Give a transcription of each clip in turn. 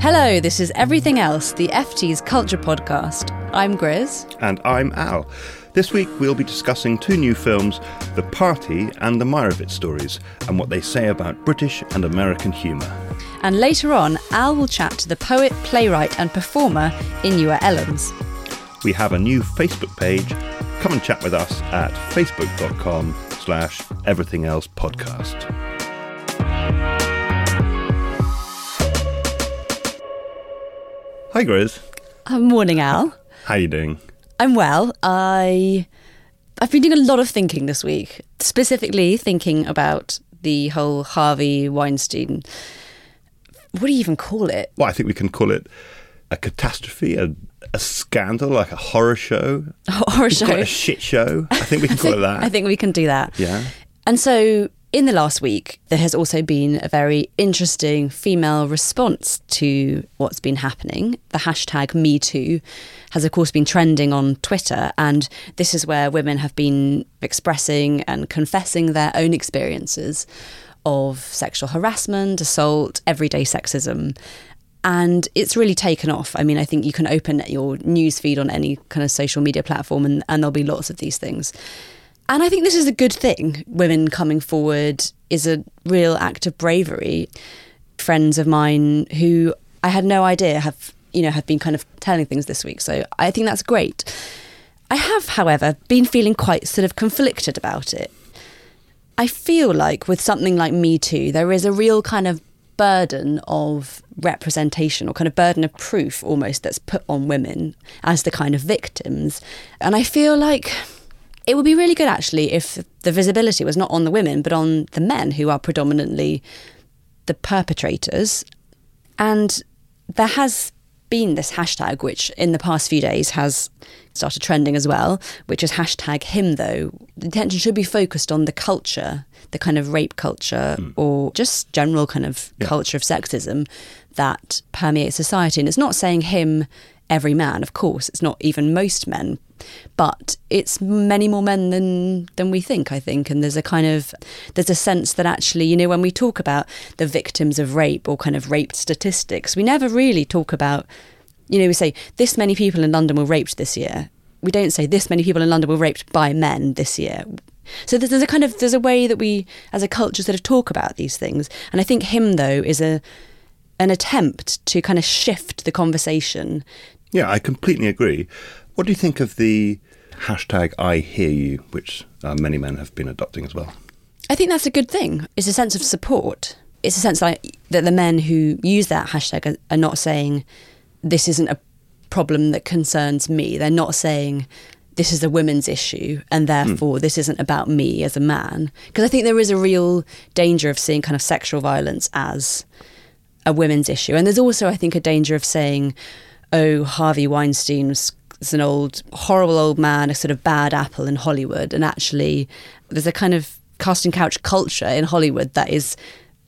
Hello, this is Everything Else, the FT's culture podcast. I'm Grizz. And I'm Al. This week we'll be discussing two new films, The Party and The Meyerowitz Stories, and what they say about British and American humour. And later on, Al will chat to the poet, playwright, and performer Inua Ellams. We have a new Facebook page. Come and chat with us at facebook.com slash everything else podcast. Hi Grizz. Uh, morning, Al. How you doing? I'm well. I I've been doing a lot of thinking this week, specifically thinking about the whole Harvey Weinstein. What do you even call it? Well, I think we can call it a catastrophe, a, a scandal, like a horror show, A Horror show. a shit show. I think we can call it that. I think we can do that. Yeah. And so in the last week, there has also been a very interesting female response to what's been happening. The hashtag MeToo has, of course, been trending on Twitter. And this is where women have been expressing and confessing their own experiences of sexual harassment, assault, everyday sexism. And it's really taken off. I mean, I think you can open your news feed on any kind of social media platform, and, and there'll be lots of these things. And I think this is a good thing. Women coming forward is a real act of bravery. Friends of mine who I had no idea have, you know, have been kind of telling things this week. So I think that's great. I have, however, been feeling quite sort of conflicted about it. I feel like with something like Me Too, there is a real kind of burden of representation or kind of burden of proof almost that's put on women as the kind of victims. And I feel like it would be really good actually if the visibility was not on the women but on the men who are predominantly the perpetrators. And there has been this hashtag, which in the past few days has started trending as well, which is hashtag him though. The attention should be focused on the culture, the kind of rape culture hmm. or just general kind of Yeah. culture of sexism that permeates society. And it's not saying him every man, of course, it's not even most men, but it's many more men than than we think, I think. And there's a kind of there's a sense that actually, you know, when we talk about the victims of rape or kind of rape statistics, we never really talk about you know, we say this many people in London were raped this year. We don't say this many people in London were raped by men this year. So there's, there's a kind of there's a way that we, as a culture, sort of talk about these things. And I think him though is a an attempt to kind of shift the conversation. Yeah, I completely agree. What do you think of the hashtag I hear you, which uh, many men have been adopting as well? I think that's a good thing. It's a sense of support. It's a sense like that the men who use that hashtag are, are not saying this isn't a problem that concerns me. They're not saying this is a women's issue and therefore this isn't about me as a man. Because I think there is a real danger of seeing kind of sexual violence as a women's issue. And there's also, I think, a danger of saying, oh, Harvey Weinstein was is an old, horrible old man, a sort of bad apple in Hollywood. And actually, there's a kind of casting couch culture in Hollywood that is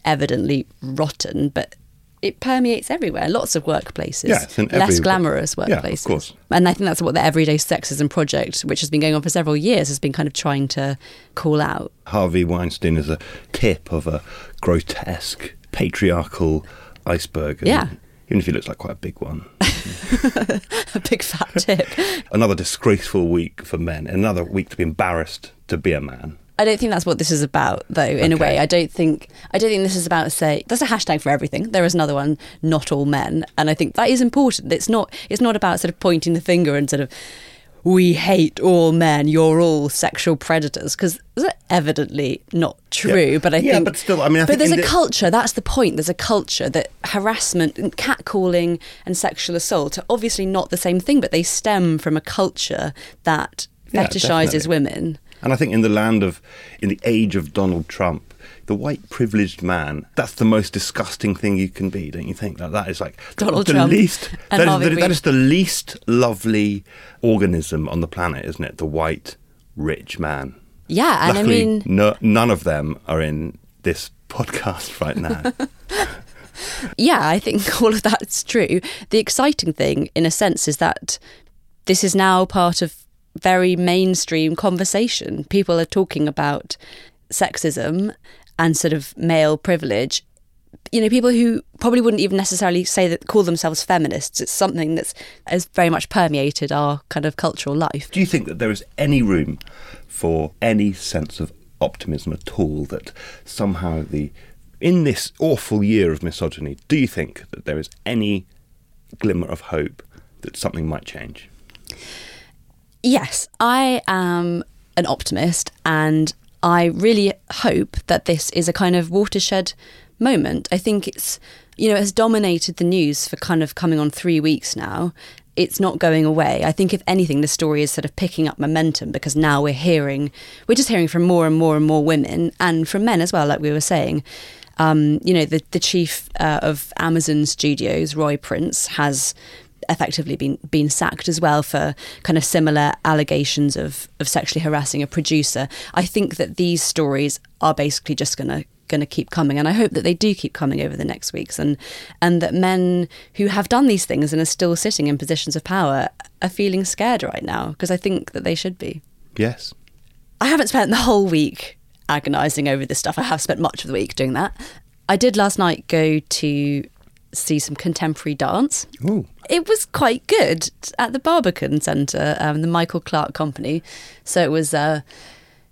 evidently rotten, but it permeates everywhere. Lots of workplaces, in less every- glamorous Yeah, of workplaces. course. And I think that's what the Everyday Sexism Project, which has been going on for several years, has been kind of trying to call out. Harvey Weinstein is a tip of a grotesque patriarchal iceberg. and Yeah. Even if he looks like quite a big one. a big fat tip. Another disgraceful week for men. Another week to be embarrassed to be a man. I don't think that's what this is about, though. In a way, I don't think I don't think this is about say. There's a hashtag for everything. There is another one, not all men, and I think that is important. It's not. It's not about sort of pointing the finger and sort of we hate all men. You're all sexual predators because that's evidently not true. Yeah. But I Yeah, think, but still, I mean, I but there's a the- culture. That's the point. There's a culture that harassment, and catcalling, and sexual assault are obviously not the same thing, but they stem from a culture that Yeah, fetishizes definitely. women And I think in the land of, in the age of Donald Trump, the white privileged man, that's the most disgusting thing you can be, don't you think? That that is like Donald the Trump least that is, the, that is the least lovely organism on the planet, isn't it? The white rich man. Yeah, and Luckily, I mean, no, none of them are in this podcast right now. yeah, I think all of that's true. The exciting thing, in a sense, is that this is now part of very mainstream conversation. People are talking about sexism and sort of male privilege. You know, people who probably wouldn't even necessarily say that call themselves feminists. It's something that's has very much permeated our kind of cultural life. Do you think that there is any room for any sense of optimism at all that somehow the in this awful year of misogyny, do you think that there is any glimmer of hope that something might change? Yes, I am an optimist and I really hope that this is a kind of watershed moment. I think it's, you know, it has dominated the news for kind of coming on three weeks now. It's not going away. I think, if anything, the story is sort of picking up momentum because now we're hearing, we're just hearing from more and more and more women and from men as well, like we were saying. Um, you know, the, the chief uh, of Amazon Studios, Roy Price, has effectively been been sacked as well for kind of similar allegations of of sexually harassing a producer. I think that these stories are basically just going to going to keep coming and I hope that they do keep coming over the next weeks and and that men who have done these things and are still sitting in positions of power are feeling scared right now because I think that they should be. Yes. I haven't spent the whole week agonizing over this stuff. I have spent much of the week doing that. I did last night go to see some contemporary dance. Ooh. It was quite good at the Barbican Centre, um, the Michael Clark Company. So it was uh,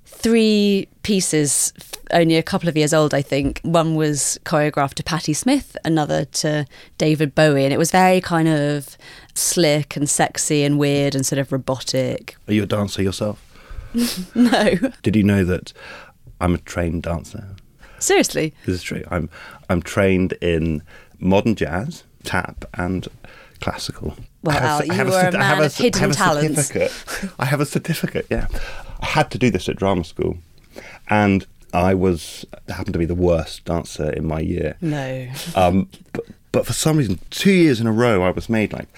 three pieces, only a couple of years old, I think. One was choreographed to Patti Smith, another to David Bowie, and it was very kind of slick and sexy and weird and sort of robotic. Are you a dancer yourself? No, Did you know that I'm a trained dancer? seriously. This is true. I'm I'm trained in modern jazz, tap, and classical. Well, Al, you are a have man of cer- hidden a talents. certificate. I have a certificate. Yeah, I had to do this at drama school, and I was happened to be the worst dancer in my year. No. Um, but, but for some reason, two years in a row, I was made like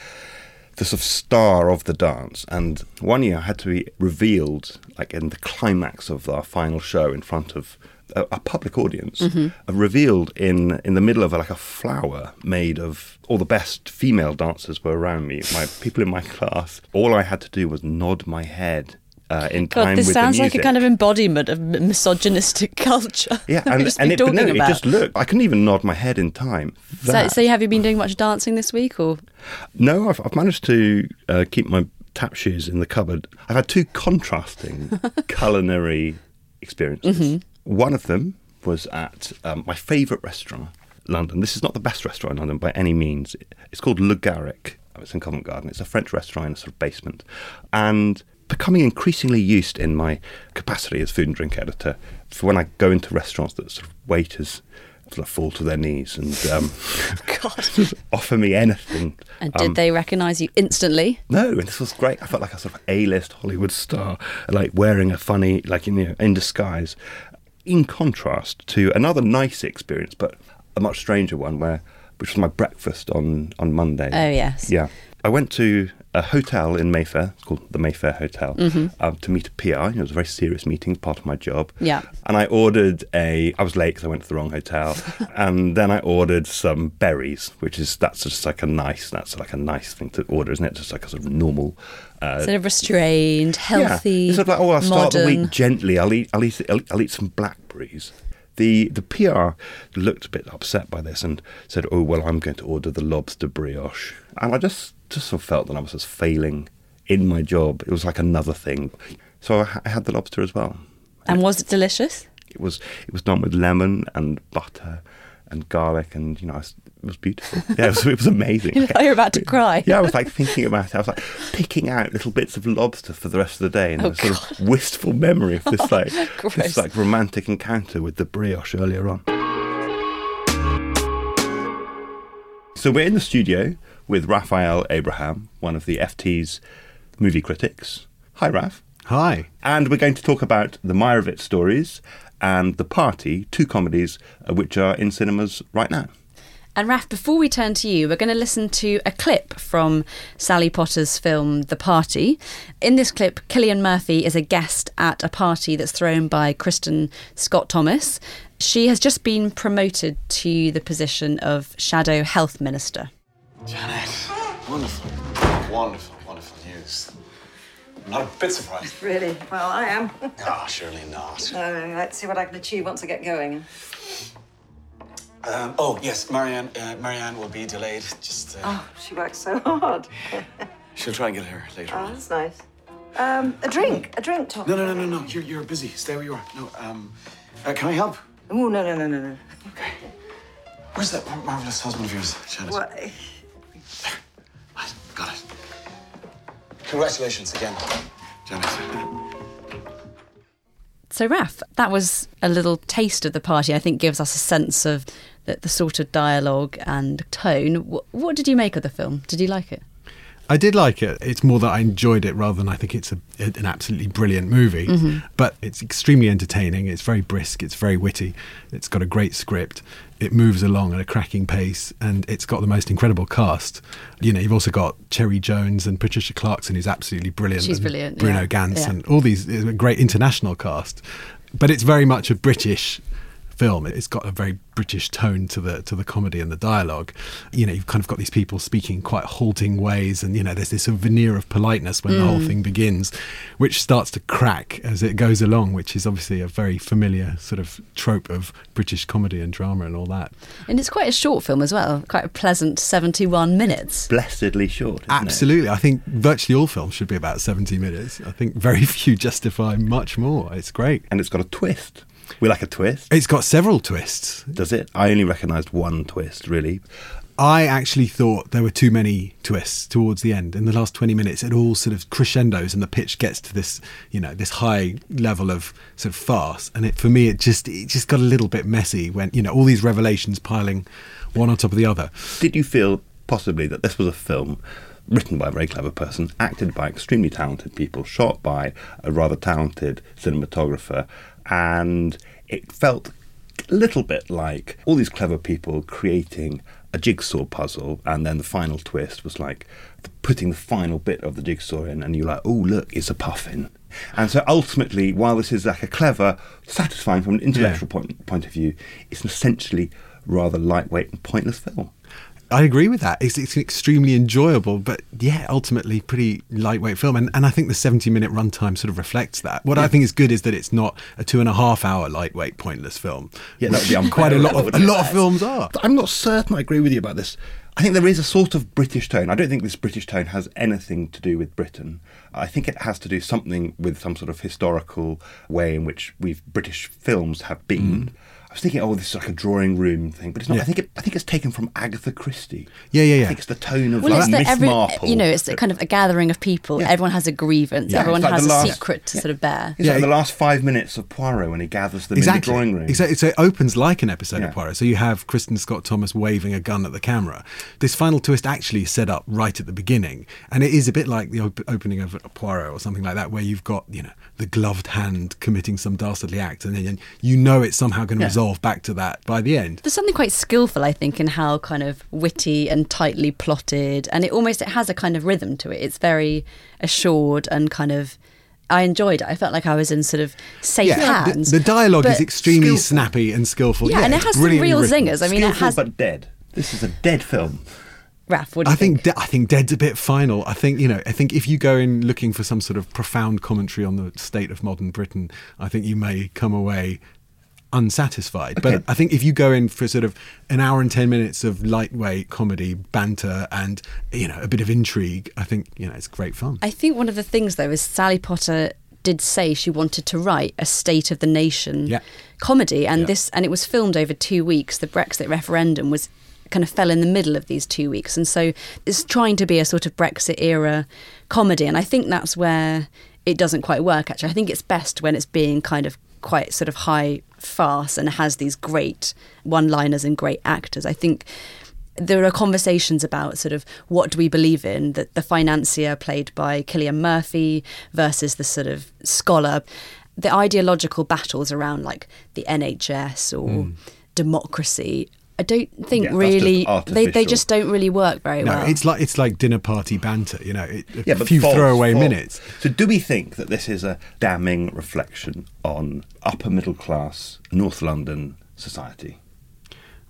the sort of star of the dance. And one year, I had to be revealed, like in the climax of our final show, in front of a, a public audience, uh, revealed in in the middle of like a flower made of all the best female dancers were around me. My people in my class. All I had to do was nod my head. Uh, in time God, this sounds like a kind of embodiment of misogynistic culture. yeah, and, and it, no, it just looked. I couldn't even nod my head in time. So, so have you been doing much dancing this week, or No, I've, I've managed to uh, keep my tap shoes in the cupboard. I've had two contrasting culinary experiences. One of them was at um, my favourite restaurant, London. This is not the best restaurant in London by any means. It's called Le Garrick. It's in Covent Garden. It's a French restaurant in a sort of basement. And becoming increasingly used in my capacity as food and drink editor for when I go into restaurants that sort of waiters sort of fall to their knees and um, God? offer me anything. And did Um, they recognise you instantly? no, and this was great. I felt like a sort of A-list Hollywood star, like wearing a funny, like you know, in disguise. In contrast to another nice experience, but a much stranger one, where which was my breakfast on on Monday. Oh, yes. Yeah, I went to a hotel in Mayfair. It's called the Mayfair Hotel Mm-hmm. um, to meet a PI. It was a very serious meeting, part of my job. Yeah. And I ordered a. I was late because I went to the wrong hotel, and then I ordered some berries, which is that's just like a nice. That's like a nice thing to order, isn't it? Just like a sort of normal. Uh, Sort of restrained, healthy, yeah. It's sort of like, oh, I'll start the modern. week gently. I'll eat. I'll eat. I'll, I'll eat some blackberries. The the PR looked a bit upset by this and said, "Oh well, I'm going to order the lobster brioche," and I just just sort of felt that I was just failing in my job. It was like another thing, so I, I had the lobster as well. And was it delicious? It was it was done with lemon and butter and garlic, and you know, it was, it was beautiful. Yeah, it was, it was amazing. You look like you're about to cry. Yeah, I was like thinking about it. I was like picking out little bits of lobster for the rest of the day, and Oh, a sort of wistful memory of this oh, like this like romantic encounter with the brioche earlier on. So we're in the studio with Raphael Abraham, one of the FT's movie critics. Hi, Raph. Hi. And we're going to talk about the Meyerowitz stories and The Party, two comedies uh, which are in cinemas right now. And Raf, before we turn to you, we're going to listen to a clip from Sally Potter's film The Party. In this clip, Cillian Murphy is a guest at a party that's thrown by Kristin Scott Thomas. She has just been promoted to the position of Shadow Health Minister. Janet, wonderful, wonderful, wonderful news. I'm not a bit surprised. Really? Well, I am. Ah, surely not. Let's see what I can achieve once I get going. Um, oh, yes, Marianne, uh, Marianne will be delayed. Just, uh, Oh, she works so hard. she'll try and get her later Oh, that's nice. Um, a drink, a drink, Tom. No, no, no, no, no. You're, you're busy. Stay where you are. No, um, uh, can I help? Oh, no, no, no, no, no. Okay. Where's that mar- marvelous husband of yours, Janet? What? Congratulations again, Janet. So, Raf, that was a little taste of the party. I think gives us a sense of the, the sort of dialogue and tone. What, what did you make of the film? Did you like it? I did like it. It's more that I enjoyed it rather than I think it's a, an absolutely brilliant movie. Mm-hmm. But it's extremely entertaining. It's very brisk. It's very witty. It's got a great script. It moves along at a cracking pace, and it's got the most incredible cast. You know, you've also got Cherry Jones and Patricia Clarkson, who's absolutely brilliant. She's and brilliant, Bruno yeah. Ganz Yeah. and all these a great international cast. But it's very much a British film. It's got a very British tone to the to the comedy and the dialogue. You know, you've kind of got these people speaking quite halting ways, and you know, there's this sort of veneer of politeness when the whole mm. thing begins, which starts to crack as it goes along, which is obviously a very familiar sort of trope of British comedy and drama and all that. And it's quite a short film as well, quite a pleasant 71 minutes. Blessedly short. Isn't It? Absolutely, I think virtually all films should be about 70 minutes. I think very few justify much more. It's great. And it's got a twist. We like a twist. It's got several twists. Does it? I only recognised one twist, really. I actually thought there were too many twists towards the end. In the last 20 minutes, it all sort of crescendos and the pitch gets to this, you know, this high level of sort of farce. And it, for me, it just, it just got a little bit messy when, you know, all these revelations piling one on top of the other. Did you feel possibly that this was a film written by a very clever person, acted by extremely talented people, shot by a rather talented cinematographer, and it felt a little bit like all these clever people creating a jigsaw puzzle, and then the final twist was like putting the final bit of the jigsaw in, and you're like, oh, look, it's a puffin. And so ultimately, while this is like a clever, satisfying from an intellectual point, point of view, it's an essentially rather lightweight and pointless film. I agree with that. It's, it's extremely enjoyable, but yeah, ultimately pretty lightweight film. And, and I think the 70 minute runtime sort of reflects that. What I think is good is that it's not a two and a half hour lightweight, pointless film. Yeah, that would be quite a lot of a lot of films are. I'm not certain I agree with you about this. I think there is a sort of British tone. I don't think this British tone has anything to do with Britain. I think it has to do something with some sort of historical way in which we've British films have been. Mm. I was thinking, oh, this is like a drawing room thing, but it's not. Yeah. I think it, I think it's taken from Agatha Christie. Yeah, yeah, I yeah. think it's the tone of Well, like it's Miss every, Marple. you know, it's a kind of a gathering of people. Yeah. Everyone has a grievance. Yeah, Everyone like has the a last- secret to yeah. sort of bear. It's Yeah, like the last five minutes of Poirot when he gathers them exactly. in the drawing room. Exactly. So it opens like an episode Yeah. of Poirot. So you have Kristin Scott Thomas waving a gun at the camera. This final twist actually is set up right at the beginning, and it is a bit like the op- opening of Poirot or something like that, where you've got you know the gloved hand committing some dastardly act, and then you know it's somehow going to Yeah. resolve back to that by the end. There's something quite skillful, I think, in how kind of witty and tightly plotted, and it almost it has a kind of rhythm to it. It's very assured and kind of. I enjoyed it. I felt like I was in sort of safe the, hands. the dialogue is extremely skillful. snappy and skillful. Yeah, and it it's has some brilliantly real written. zingers. I mean, it Skillful has. but dead. This is a dead film. Raph, what do you I think think? De- I think Dead's a bit final. I think you know. I think if you go in looking for some sort of profound commentary on the state of modern Britain, I think you may come away unsatisfied. Okay. But I think if you go in for sort of an hour and ten minutes of lightweight comedy, banter, and you know a bit of intrigue, I think you know it's great fun. I think one of the things though is Sally Potter did say she wanted to write a state of the nation Yeah. comedy and Yeah. this and it was filmed over 2 weeks the Brexit referendum was kind of fell in the middle of these 2 weeks. And so it's trying to be a sort of Brexit era comedy. And I think that's where it doesn't quite work actually. I think it's best when it's being kind of quite sort of high farce and has these great one-liners and great actors. I think there are conversations about sort of what do we believe in that the financier played by Cillian Murphy versus the sort of scholar. The ideological battles around like the NHS or hmm. democracy I don't think Yeah, really they, they just don't really work very No, well. it's like it's like dinner party banter. You know, it, Yeah, a but few false, throwaway false. minutes. So, do we think that this is a damning reflection on upper middle class North London society?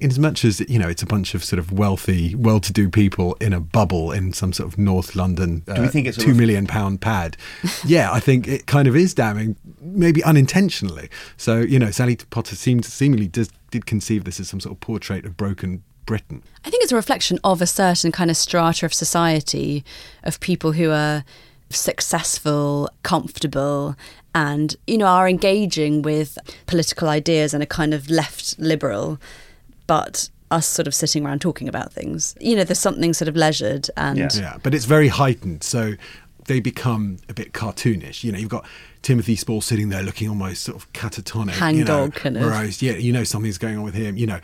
In as much as you know it's a bunch of sort of wealthy well-to-do people in a bubble in some sort of north london uh, we think it's a two ref- million pound pad. Yeah i think it kind of is damning maybe unintentionally. So you know sally potter seemed seemingly does, did conceive this as some sort of portrait of broken britain. I think it's a reflection of a certain kind of strata of society of people who are successful, comfortable, and you know are engaging with political ideas and a kind of left liberal, but us sort of sitting around talking about things. You know, there's something sort of leisured and Yeah. yeah but it's very heightened so they become a bit cartoonish you know you've got timothy spall sitting there looking almost sort of catatonic you know, Hangdog kind of. whereas yeah you know something's going on with him you know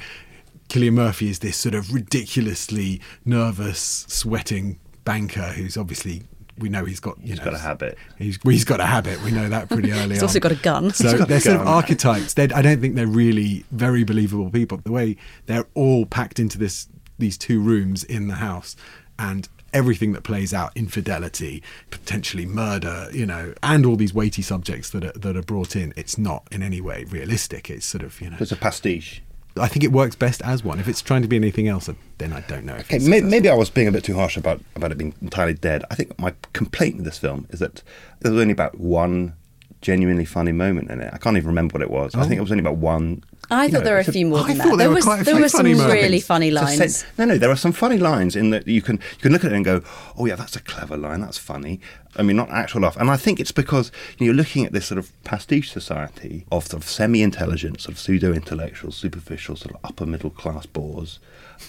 Cillian Murphy is this sort of ridiculously nervous, sweating banker who's obviously we know he's got you He's know got a habit. He's well, he's got a habit. We know that pretty early. He's on. also got a gun. So they're sort of archetypes. They're, I don't think they're really very believable people. The way they're all packed into this these two rooms in the house, and everything that plays out infidelity potentially murder you know and all these weighty subjects that are that are brought in it's not in any way realistic it's sort of you know It's a pastiche. I think it works best as one. If it's trying to be anything else, then I don't know. If Okay, may, maybe I was being a bit too harsh about, about it being entirely dead. I think my complaint with this film is that there was only about one genuinely funny moment in it. I can't even remember what it was. I oh. think it was only about one. I thought know, there were a few more I than thought that. there There were was quite a there few were some funny moments. really funny lines. sen- no, no, there are some funny lines in that you can you can look at it and go, oh yeah, that's a clever line, that's funny. I mean, not actual laugh. And I think it's because you know, you're looking at this sort of pastiche society of sort of semi-intelligent, sort of pseudo-intellectual, superficial, sort of upper middle class bores,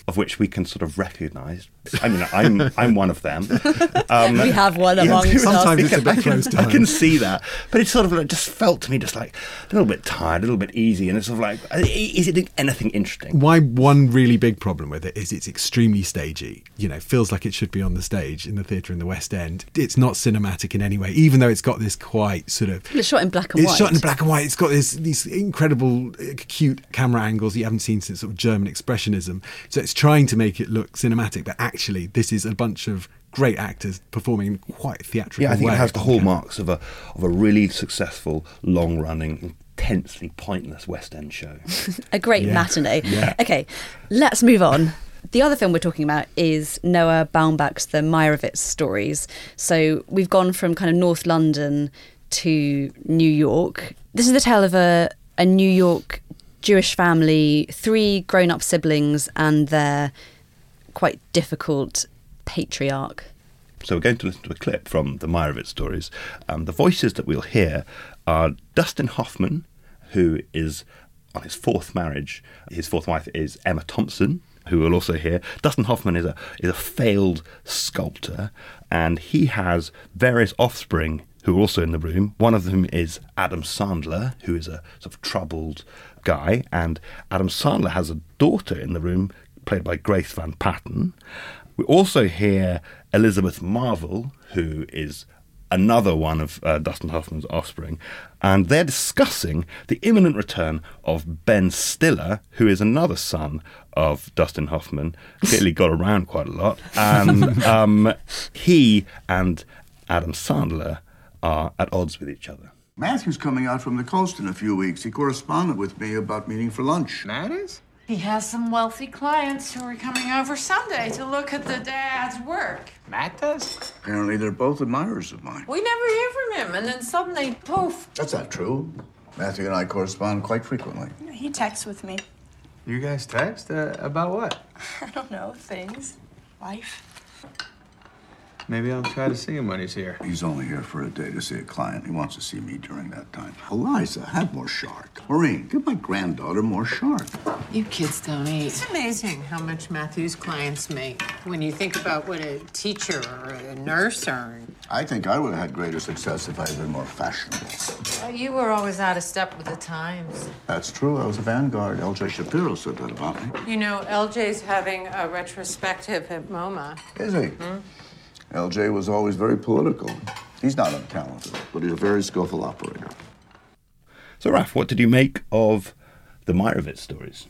of which we can sort of recognise. I mean, I'm I'm one of them. Um, we have one yeah, amongst us. sometimes it's a I bit can, close to I can see that, but it sort of like just felt to me just like a little bit tired, a little bit easy, and it's sort of like, is it doing anything interesting? Why one really big problem with it is it's extremely stagey. You know, feels like it should be on the stage in the theatre in the West End. It's not cinematic in any way, even though it's got this quite sort of. It's shot in black and It's white. shot in black and white. It's got this these incredible, uh, cute camera angles you haven't seen since sort of German expressionism. So it's trying to make it look cinematic, but actually, this is a bunch of great actors performing quite theatrical Yeah, I think way it has the on camera. hallmarks of a of a really successful, long running, intensely pointless West End show. a great Yeah. matinee. Yeah. Okay, let's move on. The other film we're talking about is Noah Baumbach's The Meyerowitz Stories. So we've gone from kind of North London to New York. This is the tale of a, a New York Jewish family, three grown up siblings, and their quite difficult patriarch. So we're going to listen to a clip from the Meyerowitz stories. Um, the voices that we'll hear are Dustin Hoffman, who is on his fourth marriage. His fourth wife is Emma Thompson, who we'll also hear. Dustin Hoffman is a is a failed sculptor, and he has various offspring who are also in the room. One of them is Adam Sandler, who is a sort of troubled guy, and Adam Sandler has a daughter in the room played by Grace Van Patten. We also hear Elizabeth Marvel, who is another one of uh, Dustin Hoffman's offspring, and they're discussing the imminent return of Ben Stiller, who is another son of Dustin Hoffman. Clearly got around quite a lot, and um, he and Adam Sandler are at odds with each other. Matthew's coming out from the coast in a few weeks. He corresponded with me about meeting for lunch. Matt is? He has some wealthy clients who are coming over Sunday to look at the dad's work. Matt does? Apparently, they're both admirers of mine. We never hear from him, and then suddenly, poof. That's not true. Matthew and I correspond quite frequently. He texts with me. You guys text? Uh, about what? I don't know, things. Life. Maybe I'll try to see him when he's here. He's only here for a day to see a client. He wants to see me during that time. Eliza, have more shark. Maureen, give my granddaughter more shark. You kids don't eat. It's amazing how much Matthew's clients make when you think about what a teacher or a nurse earn. I think I would have had greater success if I had been more fashionable. Well, you were always out of step with the times. That's true. I was a vanguard. L.J. Shapiro said that about me. You know, LJ's having a retrospective at MoMA. Is he? Hmm? L.J. was always very political. He's not untalented, but he's a very skillful operator. So, Raf, what did you make of the Meyerowitz stories?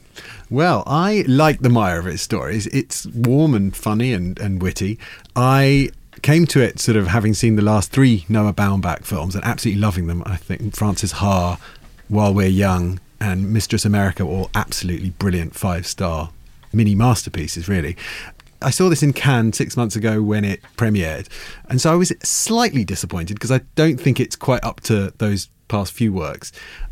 Well, I like the Meyerowitz stories. It's warm and funny and, and witty. I came to it sort of having seen the last three Noah Baumbach films and absolutely loving them. I think Frances Ha, While We're Young, and Mistress America were all absolutely brilliant five star mini masterpieces, really. I saw this in Cannes six months ago when it premiered, and so I was slightly disappointed because I don't think it's quite up to those past few works.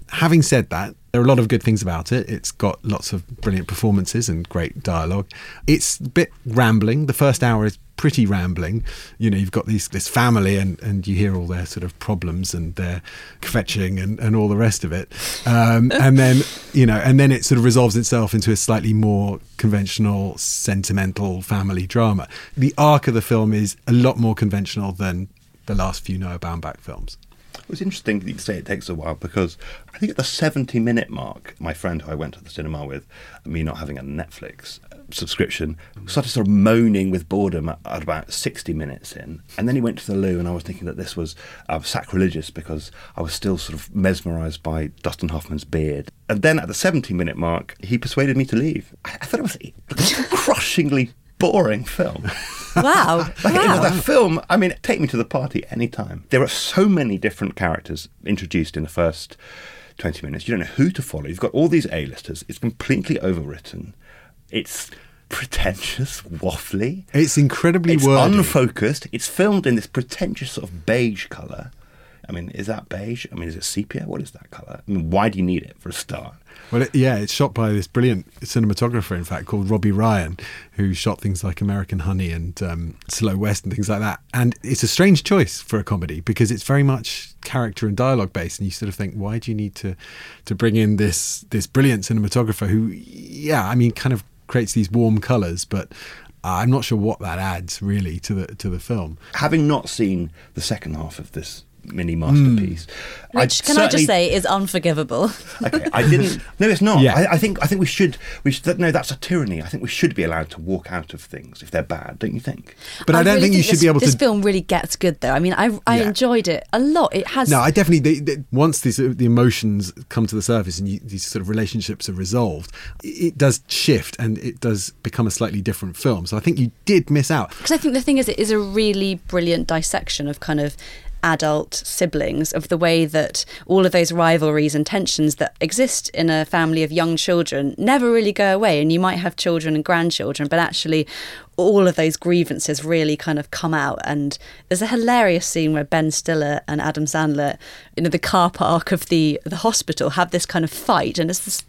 Having said that, there are a lot of good things about it. It's got lots of brilliant performances and great dialogue. It's a bit rambling. The first hour is pretty rambling. You know, you've got these this family and, and you hear all their sort of problems and their kvetching and, and all the rest of it. Um, and then, you know, and then it sort of resolves itself into a slightly more conventional, sentimental family drama. The arc of the film is a lot more conventional than the last few Noah Baumbach films. It was interesting that you say it takes a while because I think at the 70 minute mark, my friend who I went to the cinema with, me not having a Netflix subscription, started sort of moaning with boredom at, at about 60 minutes in. And then he went to the loo, and I was thinking that this was uh, sacrilegious because I was still sort of mesmerised by Dustin Hoffman's beard. And then at the 70 minute mark, he persuaded me to leave. I, I thought it was a crushingly boring film. Wow. Like it was wow. a film. I mean, take me to the party anytime. There are so many different characters introduced in the first 20 minutes. You don't know who to follow. You've got all these A-listers. It's completely overwritten. It's pretentious, waffly. It's incredibly It's wordy. unfocused. It's filmed in this pretentious sort of beige colour. I mean, is that beige? I mean, is it sepia? What is that colour? I mean, why do you need it for a start? Well, it, yeah, it's shot by this brilliant cinematographer, in fact, called Robbie Ryan, who shot things like American Honey and um, Slow West and things like that. And it's a strange choice for a comedy because it's very much character and dialogue based, and you sort of think, why do you need to to bring in this this brilliant cinematographer who, yeah, I mean, kind of creates these warm colours, but I'm not sure what that adds really to the to the film. Having not seen the second half of this mini masterpiece, Hmm. Which, can I just say, is unforgivable. Okay, I didn't. No, it's not. Yeah. I, I think. I think we should. We should. No, that's a tyranny. I think we should be allowed to walk out of things if they're bad. Don't you think? But I, don't really think you should this, be able This to. This film really gets good, though. I mean, I I Yeah. enjoyed it a lot. It has. No, I definitely. They, they, once these the emotions come to the surface and you, these sort of relationships are resolved, it, it does shift and it does become a slightly different film. So I think you did miss out. Because I think the thing is, it is a really brilliant dissection of kind of adult siblings, of the way that all of those rivalries and tensions that exist in a family of young children never really go away. And you might have children and grandchildren, but actually, all of those grievances really kind of come out. And there's a hilarious scene where Ben Stiller and Adam Sandler, in the car park of the the hospital, have this kind of fight, and it's this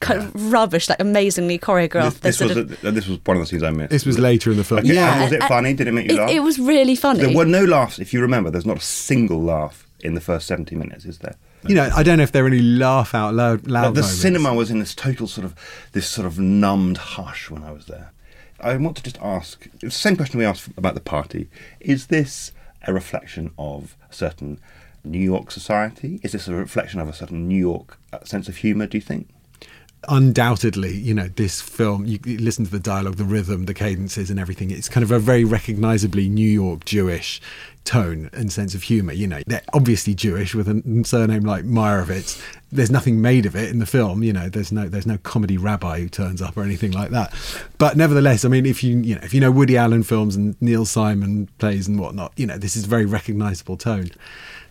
kind of rubbish, like amazingly choreographed. This, this was of- a, this was one of the scenes I missed. This was later in the film. Okay, Yeah. and was it funny? Did it make you it, laugh? it was really funny. There were no laughs. If you remember, there's not a single laugh in the first 70 minutes, is there? You know, I don't know if there are any laugh out loud. loud But the moments. cinema was in this total sort of this sort of numbed hush when I was there. I want to just ask the same question we asked about the party. Is this a reflection of a certain New York society? Is this a reflection of a certain New York uh, sense of humour? Do you think? Undoubtedly, you know, this film, you, listen to the dialogue, the rhythm, the cadences, and everything. It's kind of a very recognizably New York Jewish tone and sense of humor. You know, they're obviously Jewish with a surname like Meyerowitz. There's nothing made of it in the film. You know, there's no there's no comedy rabbi who turns up or anything like that. But nevertheless, I mean, if you you know if you know Woody Allen films and Neil Simon plays and whatnot, you know, this is very recognizable tone.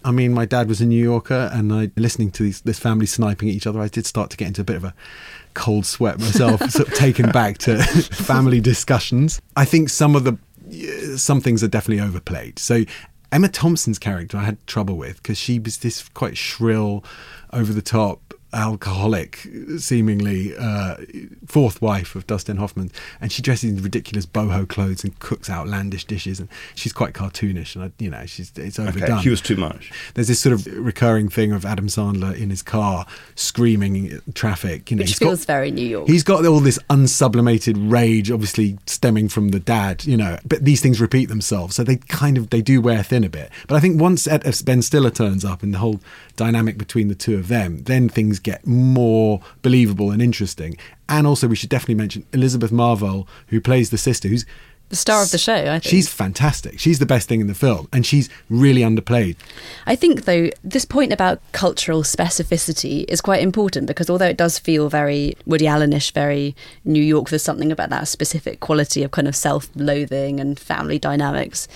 I mean, my dad was a New Yorker, and I listening to these, this family sniping at each other, I did start to get into a bit of a cold sweat myself, sort of taken back to family discussions. I think some of the uh, some things are definitely overplayed. So Emma Thompson's character I had trouble with because she was this quite shrill, over the top alcoholic, seemingly uh, fourth wife of Dustin Hoffman, and she dresses in ridiculous boho clothes and cooks outlandish dishes, and she's quite cartoonish, and I, you know, she's it's overdone. Okay, she was too much. There's this sort of recurring thing of Adam Sandler in his car screaming at traffic. You know, Which feels got, very New York. He's got all this unsublimated rage, obviously stemming from the dad, you know. But these things repeat themselves, so they kind of they do wear thin a bit. But I think once Ed, Ben Stiller turns up and the whole dynamic between the two of them, then things get more believable and interesting. And also, we should definitely mention Elizabeth Marvel, who plays the sister, who's the star of the show, I think. She's fantastic. She's the best thing in the film, and she's really underplayed. I think, though, this point about cultural specificity is quite important because although it does feel very Woody Allenish, very New York, there's something about that specific quality of kind of self loathing and family dynamics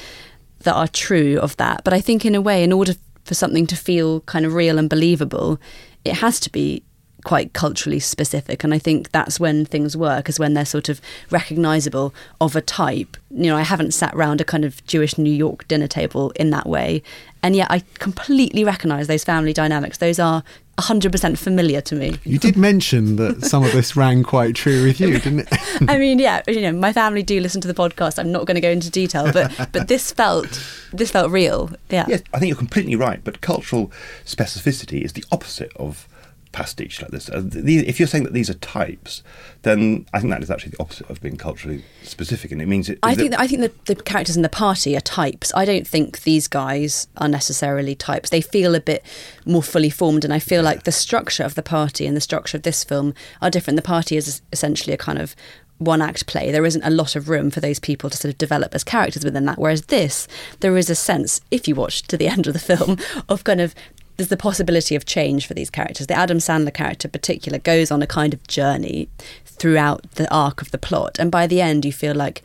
that are true of that. But I think, in a way, in order for something to feel kind of real and believable, it has to be quite culturally specific and i think that's when things work is when they're sort of recognizable of a type. You know i haven't sat round a kind of jewish new york dinner table in that way and yet i completely recognize those family dynamics. Those are 100% familiar to me. You did mention that some of this rang quite true with you didn't it? I mean yeah you know my family do listen to the podcast. I'm not going to go into detail but but this felt this felt real yeah. Yes i think you're completely right but cultural specificity is the opposite of pastiche like this. Uh, the, if you're saying that these are types, then I think that is actually the opposite of being culturally specific, and it means it. I think that, I think that the characters in the party are types. I don't think these guys are necessarily types. They feel a bit more fully formed, and I feel yeah. like the structure of the party and the structure of this film are different. The party is essentially a kind of one act play. There isn't a lot of room for those people to sort of develop as characters within that. Whereas this, there is a sense, if you watch to the end of the film, of kind of there's the possibility of change for these characters. The Adam Sandler character, in particular, goes on a kind of journey throughout the arc of the plot, and by the end, you feel like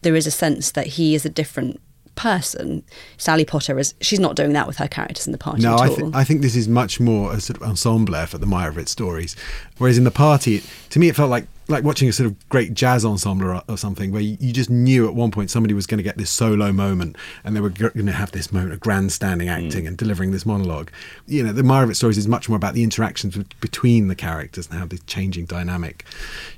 there is a sense that he is a different person. Sally Potter is she's not doing that with her characters in the party. No, I, th- I, think this is much more a sort of ensemble for the Meyerowitz stories. Whereas in the party, to me, it felt like like watching a sort of great jazz ensemble or, or something where you, you, just knew at one point somebody was going to get this solo moment and they were going to have this moment of grandstanding acting mm. and delivering this monologue. You know, the Meyerowitz stories is much more about the interactions between the characters and how the changing dynamic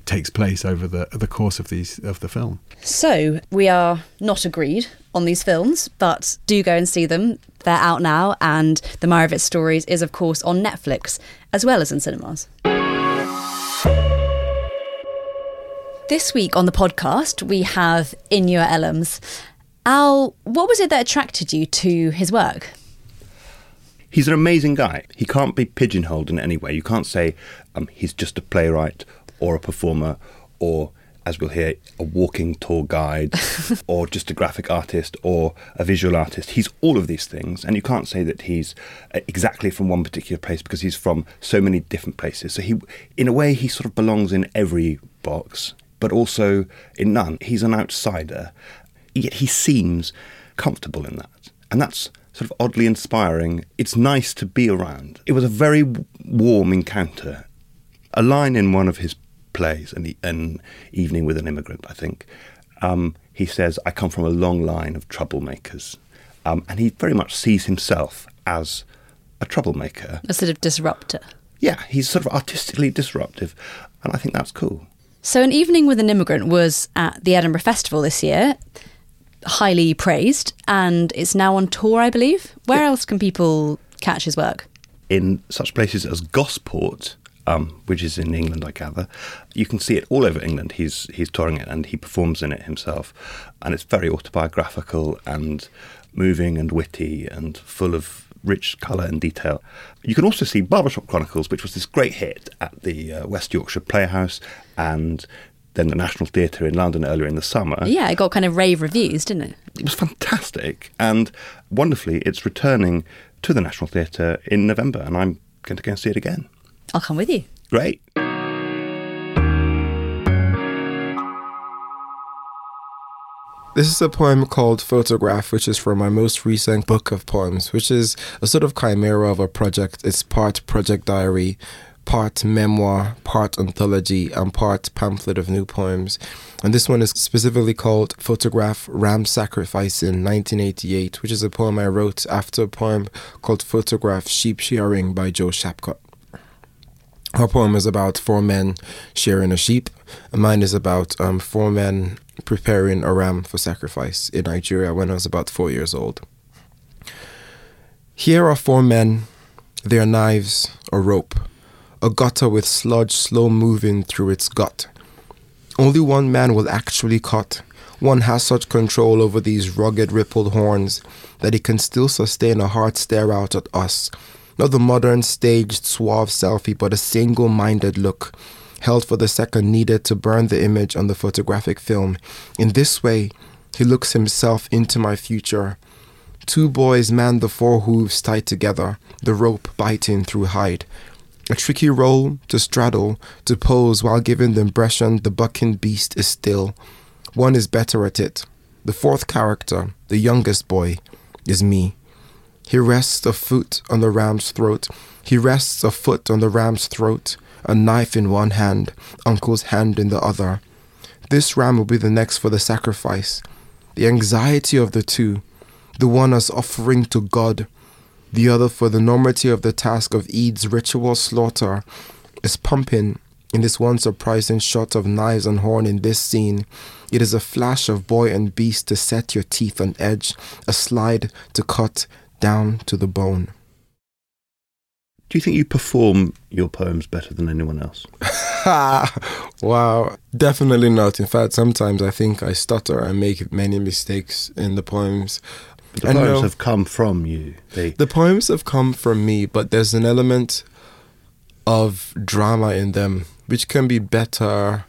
takes place over the the course of these of the film. So we are not agreed on these films, but do go and see them. They're out now, and the Meyerowitz stories is of course on Netflix as well as in cinemas. This week on the podcast, we have Inua Ellams. Al, what was it that attracted you to his work? He's an amazing guy. He can't be pigeonholed in any way. You can't say um, he's just a playwright or a performer or, as we'll hear, a walking tour guide or just a graphic artist or a visual artist. He's all of these things. And you can't say that he's uh, exactly from one particular place because he's from so many different places. So he, in a way, he sort of belongs in every box but also in none. He's an outsider, yet he seems comfortable in that. And that's sort of oddly inspiring. It's nice to be around. It was a very warm encounter. A line in one of his plays, An, an Evening with an Immigrant, I think, um, he says, I come from a long line of troublemakers. Um, and he very much sees himself as a troublemaker. A sort of disruptor. Yeah, he's sort of artistically disruptive. And I think that's cool. So, An Evening with an Immigrant was at the Edinburgh Festival this year, highly praised, and it's now on tour, I believe. Where yeah. else can people catch his work? In such places as Gosport, um, which is in England, I gather. You can see it all over England. He's he's touring it and he performs in it himself, and it's very autobiographical and moving and witty and full of rich colour and detail. You can also see Barbershop Chronicles, which was this great hit at the uh, West Yorkshire Playhouse and then the National Theatre in London earlier in the summer. Yeah, it got kind of rave reviews, didn't it? It was fantastic. And wonderfully, it's returning to the National Theatre in November, and I'm going to go and see it again. I'll come with you. Great. This is a poem called Photograph, which is from my most recent book of poems, which is a sort of chimera of a project. It's part project diary, part memoir, part anthology, and part pamphlet of new poems. And this one is specifically called Photograph Ram Sacrifice in 1988, which is a poem I wrote after a poem called Photograph Sheep Shearing by Jo Shapcott. Her poem is about four men sharing a sheep. Mine is about um, four men preparing a ram for sacrifice in Nigeria when I was about four years old. Here are four men, their knives, a rope, a gutter with sludge slow moving through its gut. Only one man will actually cut. One has such control over these rugged, rippled horns that he can still sustain a hard stare out at us not the modern staged suave selfie, but a single minded look, held for the second needed to burn the image on the photographic film. In this way, he looks himself into my future. Two boys man the four hooves tied together, the rope biting through hide. A tricky role to straddle, to pose while giving the impression the bucking beast is still. One is better at it. The fourth character, the youngest boy, is me. He rests a foot on the ram's throat. He rests a foot on the ram's throat, a knife in one hand, uncle's hand in the other. This ram will be the next for the sacrifice. The anxiety of the two, the one as offering to God, the other for the enormity of the task of Eid's ritual slaughter, is pumping in this one surprising shot of knives and horn in this scene. It is a flash of boy and beast to set your teeth on edge, a slide to cut, down to the bone. Do you think you perform your poems better than anyone else? wow, definitely not. In fact, sometimes I think I stutter and make many mistakes in the poems. But the and poems no, have come from you. They... The poems have come from me, but there's an element of drama in them which can be better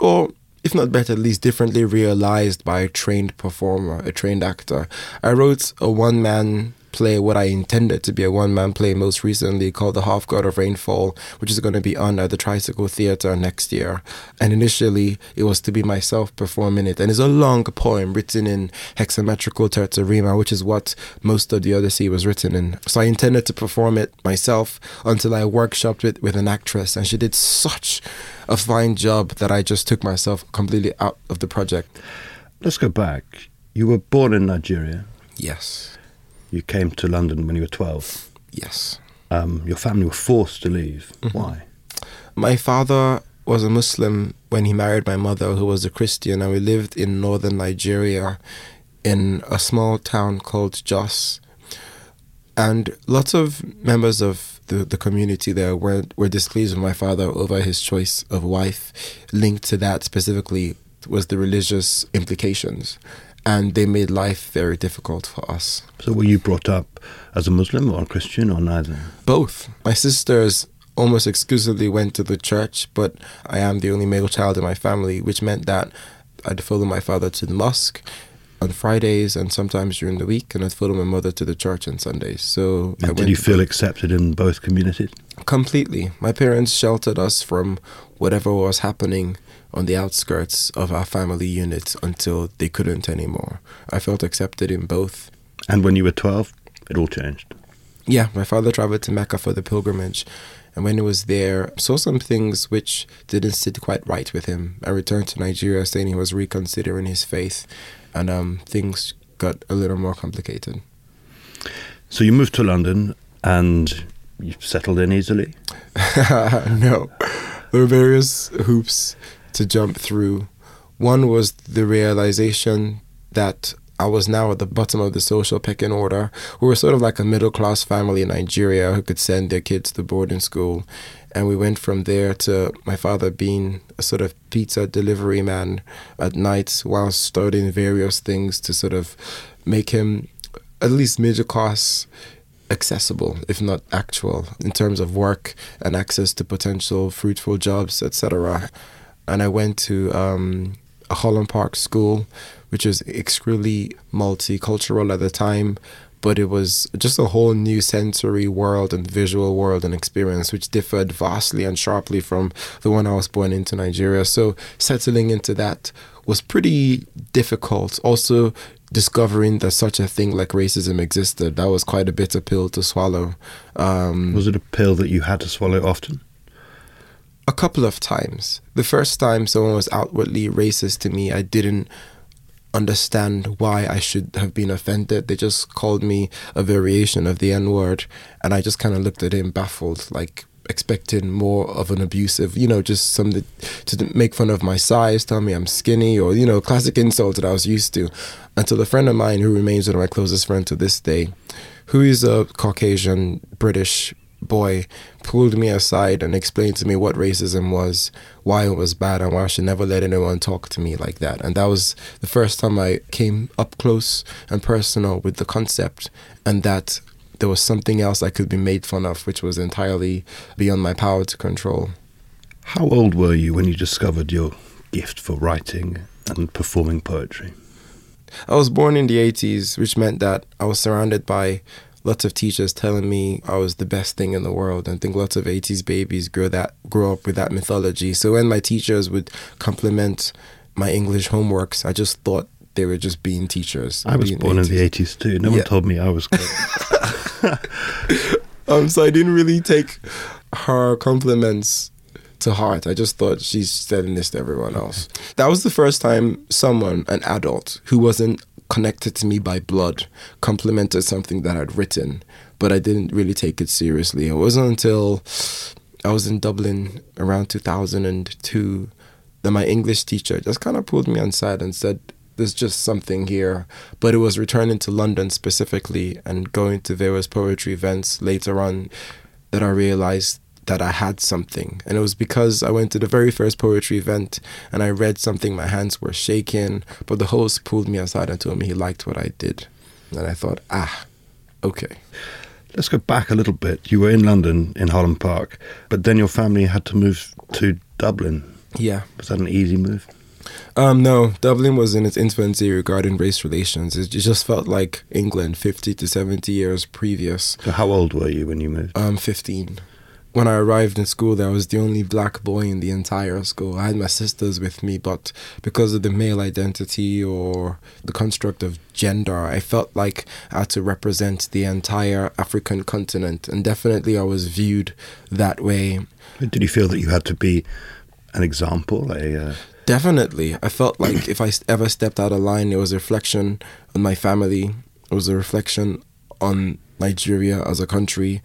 or if not better, at least differently realized by a trained performer, a trained actor. I wrote a one man play what I intended to be a one man play most recently called The Half God of Rainfall, which is going to be on at the Tricycle Theatre next year. And initially, it was to be myself performing it. And it's a long poem written in hexametrical terza rima, which is what most of the Odyssey was written in. So I intended to perform it myself until I workshopped it with an actress, and she did such a fine job that I just took myself completely out of the project. Let's go back. You were born in Nigeria. Yes. You came to London when you were 12. Yes. Um, your family were forced to leave. Mm-hmm. Why? My father was a Muslim when he married my mother, who was a Christian, and we lived in northern Nigeria in a small town called Jos. And lots of members of the, the community there were, were displeased with my father over his choice of wife. Linked to that specifically was the religious implications and they made life very difficult for us. So, were you brought up as a Muslim or a Christian or neither? Both. My sisters almost exclusively went to the church, but I am the only male child in my family, which meant that I'd follow my father to the mosque on Fridays and sometimes during the week, and I'd follow my mother to the church on Sundays. So, did you feel accepted in both communities? Completely. My parents sheltered us from whatever was happening on the outskirts of our family unit until they couldn't anymore. I felt accepted in both. And when you were 12, it all changed? Yeah, my father traveled to Mecca for the pilgrimage. And when he was there, saw some things which didn't sit quite right with him. I returned to Nigeria saying he was reconsidering his faith, and um, things got a little more complicated. So you moved to London and you settled in easily? no. There were various hoops to jump through. One was the realization that I was now at the bottom of the social pecking order. We were sort of like a middle class family in Nigeria who could send their kids to boarding school. And we went from there to my father being a sort of pizza delivery man at night while starting various things to sort of make him at least middle class accessible, if not actual, in terms of work and access to potential fruitful jobs, etc and I went to um, a Holland Park school, which was extremely multicultural at the time, but it was just a whole new sensory world and visual world and experience, which differed vastly and sharply from the one I was born into Nigeria. So settling into that was pretty difficult. Also, discovering that such a thing like racism existed, that was quite a bitter pill to swallow. Um, was it a pill that you had to swallow often? A couple of times. The first time someone was outwardly racist to me, I didn't understand why I should have been offended. They just called me a variation of the N word, and I just kind of looked at him baffled, like, expecting more of an abusive, you know, just something to make fun of my size, tell me I'm skinny, or, you know, classic insults that I was used to. Until a friend of mine who remains one of my closest friends to this day, who is a Caucasian British boy, pulled me aside and explained to me what racism was, why it was bad, and why I should never let anyone talk to me like that. And that was the first time I came up close and personal with the concept, and that there was something else I could be made fun of, which was entirely beyond my power to control. How old were you when you discovered your gift for writing and performing poetry? I was born in the 80s, which meant that I was surrounded by lots of teachers telling me I was the best thing in the world. And I think lots of 80s babies grow that grow up with that mythology. So when my teachers would compliment my English homeworks, I just thought they were just being teachers. I was born 80s. in the 80s too. No yeah. one told me I was good. um, so I didn't really take her compliments to heart. I just thought she's saying this to everyone else. That was the first time someone, an adult, who wasn't connected to me by blood, complimented something that I'd written, but I didn't really take it seriously. It wasn't until I was in Dublin around 2002 that my English teacher just kind of pulled me aside and said, there's just something here. But it was returning to London specifically and going to various poetry events later on that I realized that I had something. And it was because I went to the very first poetry event and I read something, my hands were shaking, but the host pulled me aside and told me he liked what I did. And I thought, ah, okay. Let's go back a little bit. You were in London in Holland Park, but then your family had to move to Dublin. Yeah. Was that an easy move? Um, no, Dublin was in its infancy regarding race relations. It just felt like England 50 to 70 years previous. So, how old were you when you moved? Um, 15 when I arrived in school, there I was the only black boy in the entire school. I had my sisters with me, but because of the male identity or the construct of gender, I felt like I had to represent the entire African continent. And definitely I was viewed that way. Did you feel that you had to be an example? A, uh... Definitely. I felt like if I ever stepped out of line, it was a reflection on my family, it was a reflection on Nigeria as a country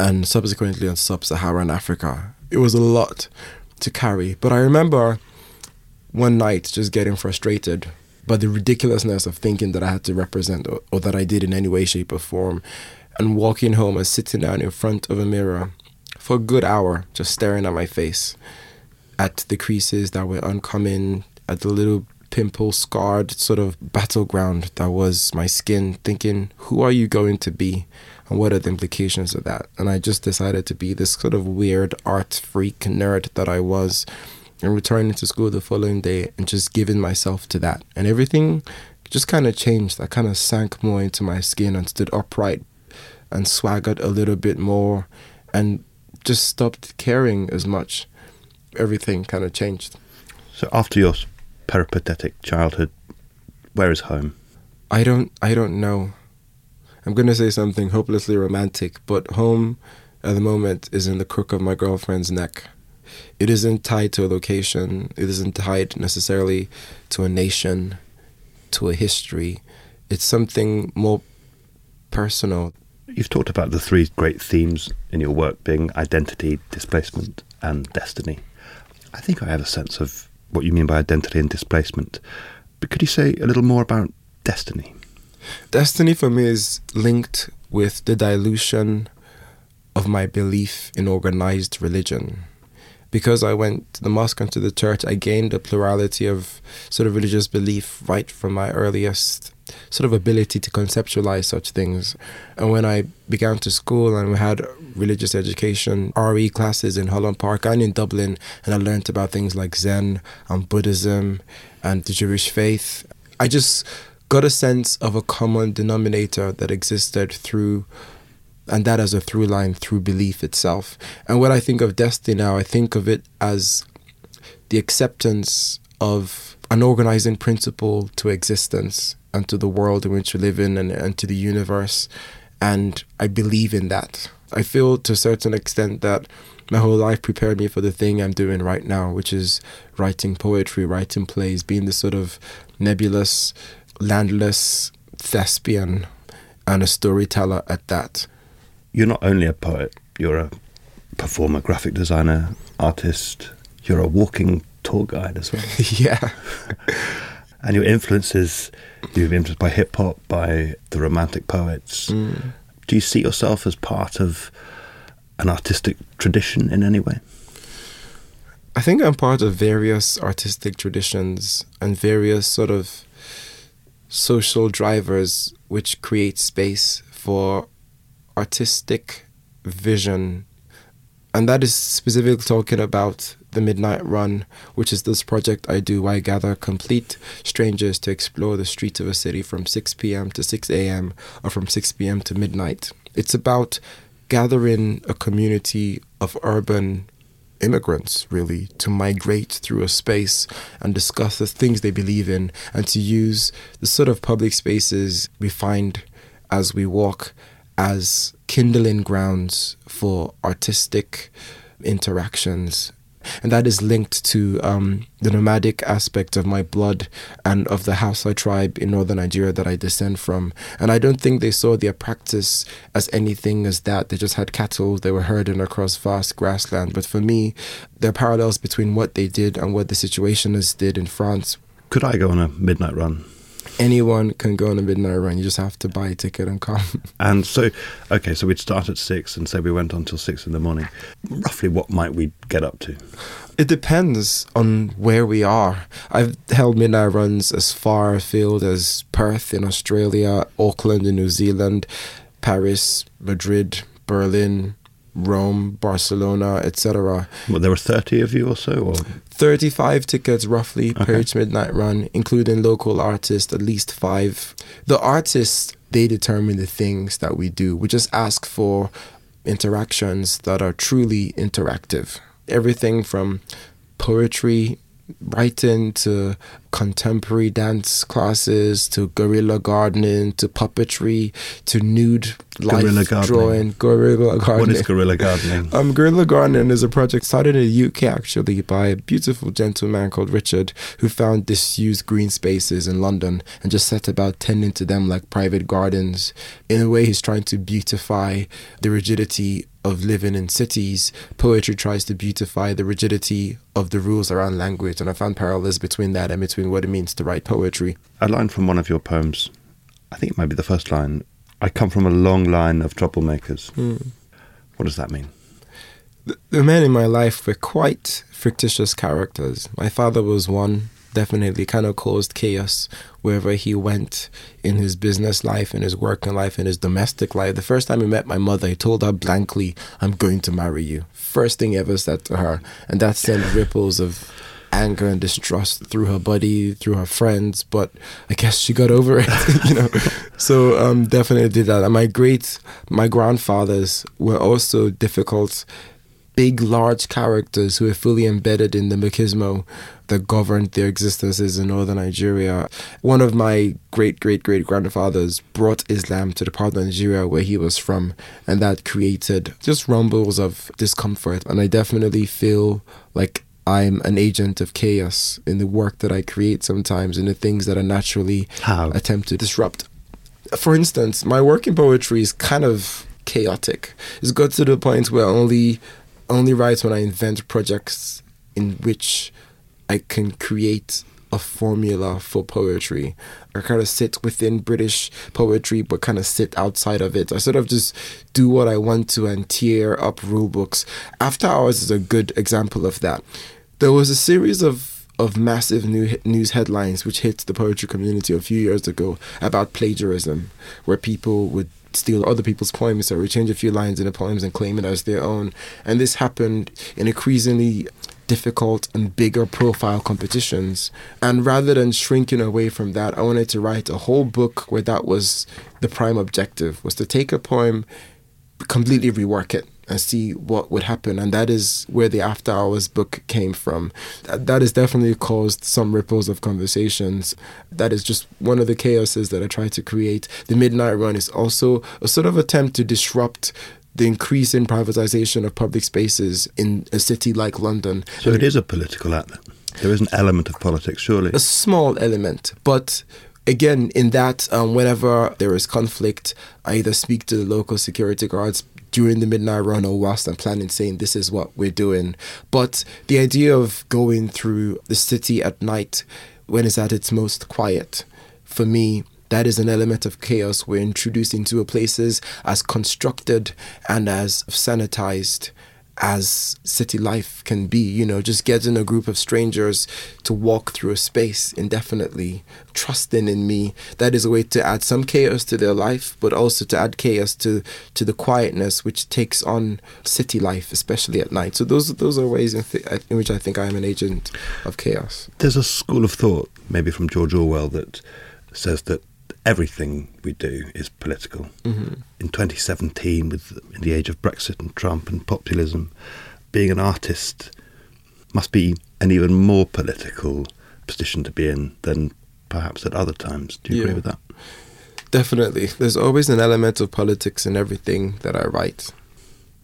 and subsequently on sub Saharan Africa. It was a lot to carry. But I remember one night just getting frustrated by the ridiculousness of thinking that I had to represent or, or, that I did in any way, shape, or form, and walking home and sitting down in front of a mirror for a good hour, just staring at my face, at the creases that were uncommon, at the little pimple scarred sort of battleground that was my skin, thinking, who are you going to be? And what are the implications of that? And I just decided to be this sort of weird art freak nerd that I was and returning to school the following day and just giving myself to that. And everything just kind of changed. I kind of sank more into my skin and stood upright and swaggered a little bit more and just stopped caring as much. Everything kind of changed. So after your peripatetic childhood, where is home? I don't I don't know. I'm going to say something hopelessly romantic, but home at the moment is in the crook of my girlfriend's neck. It isn't tied to a location, it isn't tied necessarily to a nation, to a history. It's something more personal. You've talked about the three great themes in your work being identity, displacement, and destiny. I think I have a sense of what you mean by identity and displacement. But could you say a little more about destiny? Destiny for me is linked with the dilution of my belief in organized religion. Because I went to the mosque and to the church, I gained a plurality of sort of religious belief right from my earliest sort of ability to conceptualize such things. And when I began to school and we had religious education, RE classes in Holland Park and in Dublin, and I learned about things like Zen and Buddhism and the Jewish faith, I just got a sense of a common denominator that existed through and that as a through line through belief itself. And when I think of destiny now, I think of it as the acceptance of an organizing principle to existence and to the world in which we live in and, and to the universe. And I believe in that. I feel to a certain extent that my whole life prepared me for the thing I'm doing right now, which is writing poetry, writing plays, being this sort of nebulous landless thespian and a storyteller at that. You're not only a poet, you're a performer, graphic designer, artist. You're a walking tour guide as well. yeah. and your influences, you've been influenced by hip hop, by the romantic poets. Mm. Do you see yourself as part of an artistic tradition in any way? I think I'm part of various artistic traditions and various sort of social drivers which create space for artistic vision. And that is specifically talking about the Midnight Run, which is this project I do where I gather complete strangers to explore the streets of a city from 6 p.m. to 6 a.m. or from 6 p.m. to midnight. It's about gathering a community of urban immigrants, really, to migrate through a space and discuss the things they believe in and to use the sort of public spaces we find as we walk as kindling grounds for artistic interactions and that is linked to um, the nomadic aspect of my blood and of the Hausa tribe in northern Nigeria that I descend from. And I don't think they saw their practice as anything as that. They just had cattle, they were herding across vast grassland. But for me, there are parallels between what they did and what the Situationists did in France. Could I go on a midnight run? Anyone can go on a midnight run. You just have to buy a ticket and come. And so, okay, so we'd start at six and say we went on till six in the morning. Roughly, what might we get up to? It depends on where we are. I've held midnight runs as far afield as Perth in Australia, Auckland in New Zealand, Paris, Madrid, Berlin, Rome, Barcelona, etc. Well, there were 30 of you or so? Or? 35 tickets roughly okay. per each midnight run, including local artists, at least five. The artists, they determine the things that we do. We just ask for interactions that are truly interactive. Everything from poetry, writing to contemporary dance classes to guerrilla gardening to puppetry to nude life gardening. drawing. Guerrilla gardening what is guerrilla gardening? Um guerrilla gardening is a project started in the uk actually by a beautiful gentleman called richard who found disused green spaces in london and just set about tending to them like private gardens. In a way he's trying to beautify the rigidity of living in cities, poetry tries to beautify the rigidity of the rules around language, and I found parallels between that and between what it means to write poetry. A line from one of your poems, I think it might be the first line I come from a long line of troublemakers. Mm. What does that mean? The, the men in my life were quite fictitious characters. My father was one, definitely kind of caused chaos wherever he went in his business life, in his working life, in his domestic life. The first time he met my mother, he told her blankly, I'm going to marry you. First thing he ever said to her. And that sent ripples of anger and distrust through her body, through her friends, but I guess she got over it, you know. So um, definitely did that. And my great, my grandfathers were also difficult, big, large characters who were fully embedded in the machismo that governed their existences in northern Nigeria. One of my great great great grandfathers brought Islam to the part of Nigeria where he was from, and that created just rumbles of discomfort. And I definitely feel like I'm an agent of chaos in the work that I create sometimes, in the things that I naturally How? attempt to disrupt. For instance, my work in poetry is kind of chaotic. It's got to the point where I only only write when I invent projects in which I can create a formula for poetry. I kind of sit within British poetry, but kind of sit outside of it. I sort of just do what I want to and tear up rule books. After Hours is a good example of that. There was a series of of massive new news headlines which hit the poetry community a few years ago about plagiarism, where people would steal other people's poems or change a few lines in the poems and claim it as their own. And this happened in increasingly difficult and bigger profile competitions. And rather than shrinking away from that, I wanted to write a whole book where that was the prime objective was to take a poem, completely rework it and see what would happen. And that is where the After Hours book came from. That, that has definitely caused some ripples of conversations. That is just one of the chaoses that I try to create. The Midnight Run is also a sort of attempt to disrupt the increasing privatization of public spaces in a city like London. So it is a political act. There is an element of politics, surely. A small element, but again, in that, um, whenever there is conflict, I either speak to the local security guards during the midnight run or whilst I'm planning, saying this is what we're doing. But the idea of going through the city at night when it's at its most quiet, for me, that is an element of chaos we're introducing to a places as constructed and as sanitized as city life can be. You know, just getting a group of strangers to walk through a space indefinitely, trusting in me. That is a way to add some chaos to their life, but also to add chaos to to the quietness which takes on city life, especially at night. So those those are ways in, th- in which I think I am an agent of chaos. There's a school of thought, maybe from George Orwell, that says that everything we do is political. Mhm. In 2017, with in the age of Brexit and Trump and populism, being an artist must be an even more political position to be in than perhaps at other times. Do you agree with that? Definitely. There's always an element of politics in everything that I write.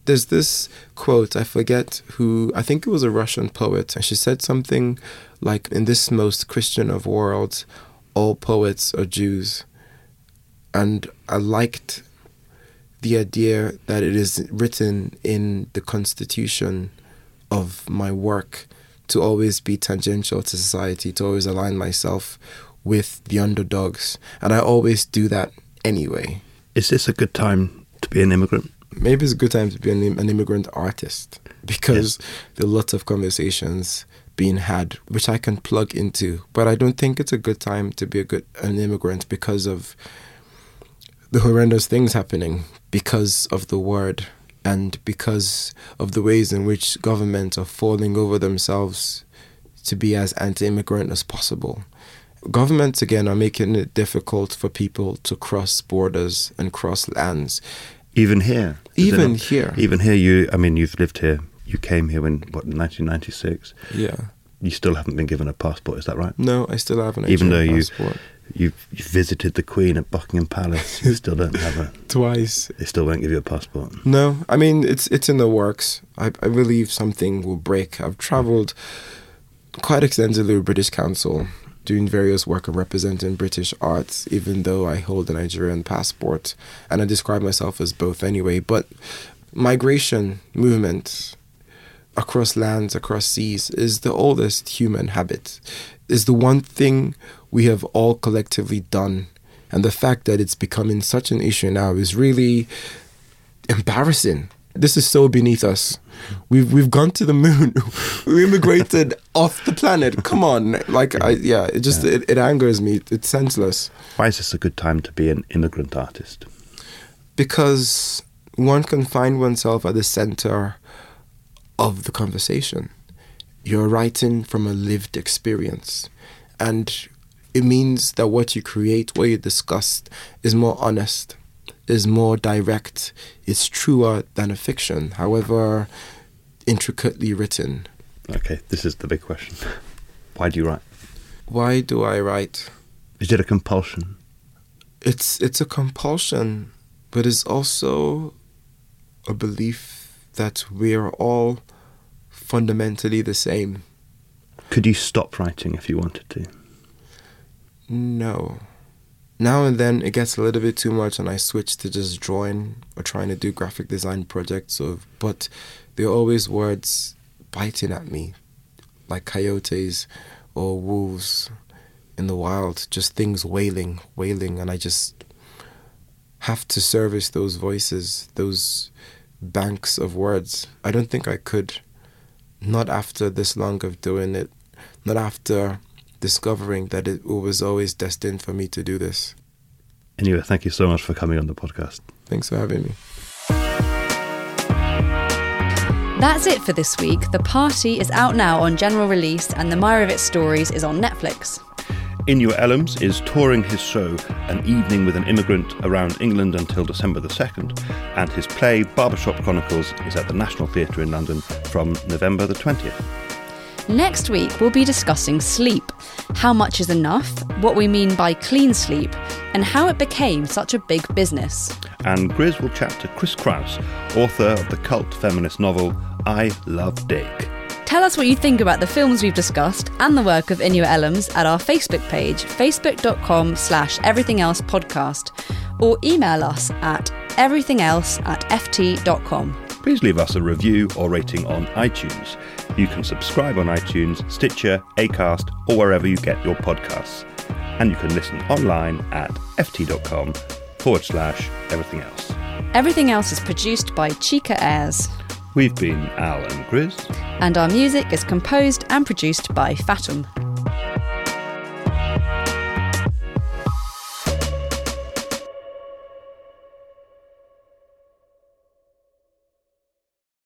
There's this quote, I forget who, I think it was a Russian poet, and she said something like, In this most Christian of worlds, all poets are Jews. And I liked the idea that it is written in the constitution of my work to always be tangential to society, to always align myself with the underdogs. And I always do that anyway. Is this a good time to be an immigrant? Maybe it's a good time to be an, an immigrant artist because there are lots of conversations being had which I can plug into. But I don't think it's a good time to be a good an immigrant because of the horrendous things happening, because of the word, and because of the ways in which governments are falling over themselves to be as anti-immigrant as possible. Governments again are making it difficult for people to cross borders and cross lands. Even here? Even here. Even here, you, I mean, you've lived here. You came here in, what, 1996? Yeah. You still haven't been given a passport, is that right? No, I still have an Even though you, you've visited the Queen at Buckingham Palace, you still don't have a... Twice. They still won't give you a passport. No, I mean it's it's in the works. I, I believe something will break. I've travelled quite extensively with British Council, doing various work of representing British arts, even though I hold a Nigerian passport, and I describe myself as both anyway. But migration movement across lands, across seas, is the oldest human habit. Is the one thing we have all collectively done. And the fact that it's becoming such an issue now is really embarrassing. This is so beneath us. We've we've gone to the moon. we immigrated off the planet. Come on, like I yeah, it just It, it angers me. It's senseless. Why is this a good time to be an immigrant artist? because one can find oneself at the center of the conversation. You're writing from a lived experience, and it means that what you create, what you discuss, is more honest, is more direct, is truer than a fiction, however intricately written. Okay, this is the big question. Why do you write? Why do I write? Is it a compulsion? It's it's a compulsion, but it's also a belief that we are all fundamentally the same. Could you stop writing if you wanted to? No. Now and then it gets a little bit too much and I switch to just drawing or trying to do graphic design projects of but there are always words biting at me like coyotes or wolves in the wild, just things wailing, wailing and I just have to service those voices, those banks of words. I don't think I could not after this long of doing it, not after discovering that it was always destined for me to do this. Anyway, thank you so much for coming on the podcast. Thanks for having me. That's it for this week. The Party is out now on general release, and the Meyerowitz Stories is on Netflix. Inua Ellams is touring his show An Evening with an Immigrant around England until December the 2nd, and his play Barbershop Chronicles is at the National Theatre in London from November the 20th. Next week, we'll be discussing sleep how much is enough, what we mean by clean sleep, and how it became such a big business. And Grizz will chat to Chris Kraus, author of the cult feminist novel I Love Dick. Tell us what you think about the films we've discussed and the work of Inua Ellams at our Facebook page, facebook.com slash everything else podcast, or email us at everything else at ft.com. Please leave us a review or rating on iTunes. You can subscribe on iTunes, Stitcher, Acast, or wherever you get your podcasts. And you can listen online at ft.com forward slash everything else. Everything else is produced by Chica Airs. We've been Al and Chris. And our music is composed and produced by Fatum.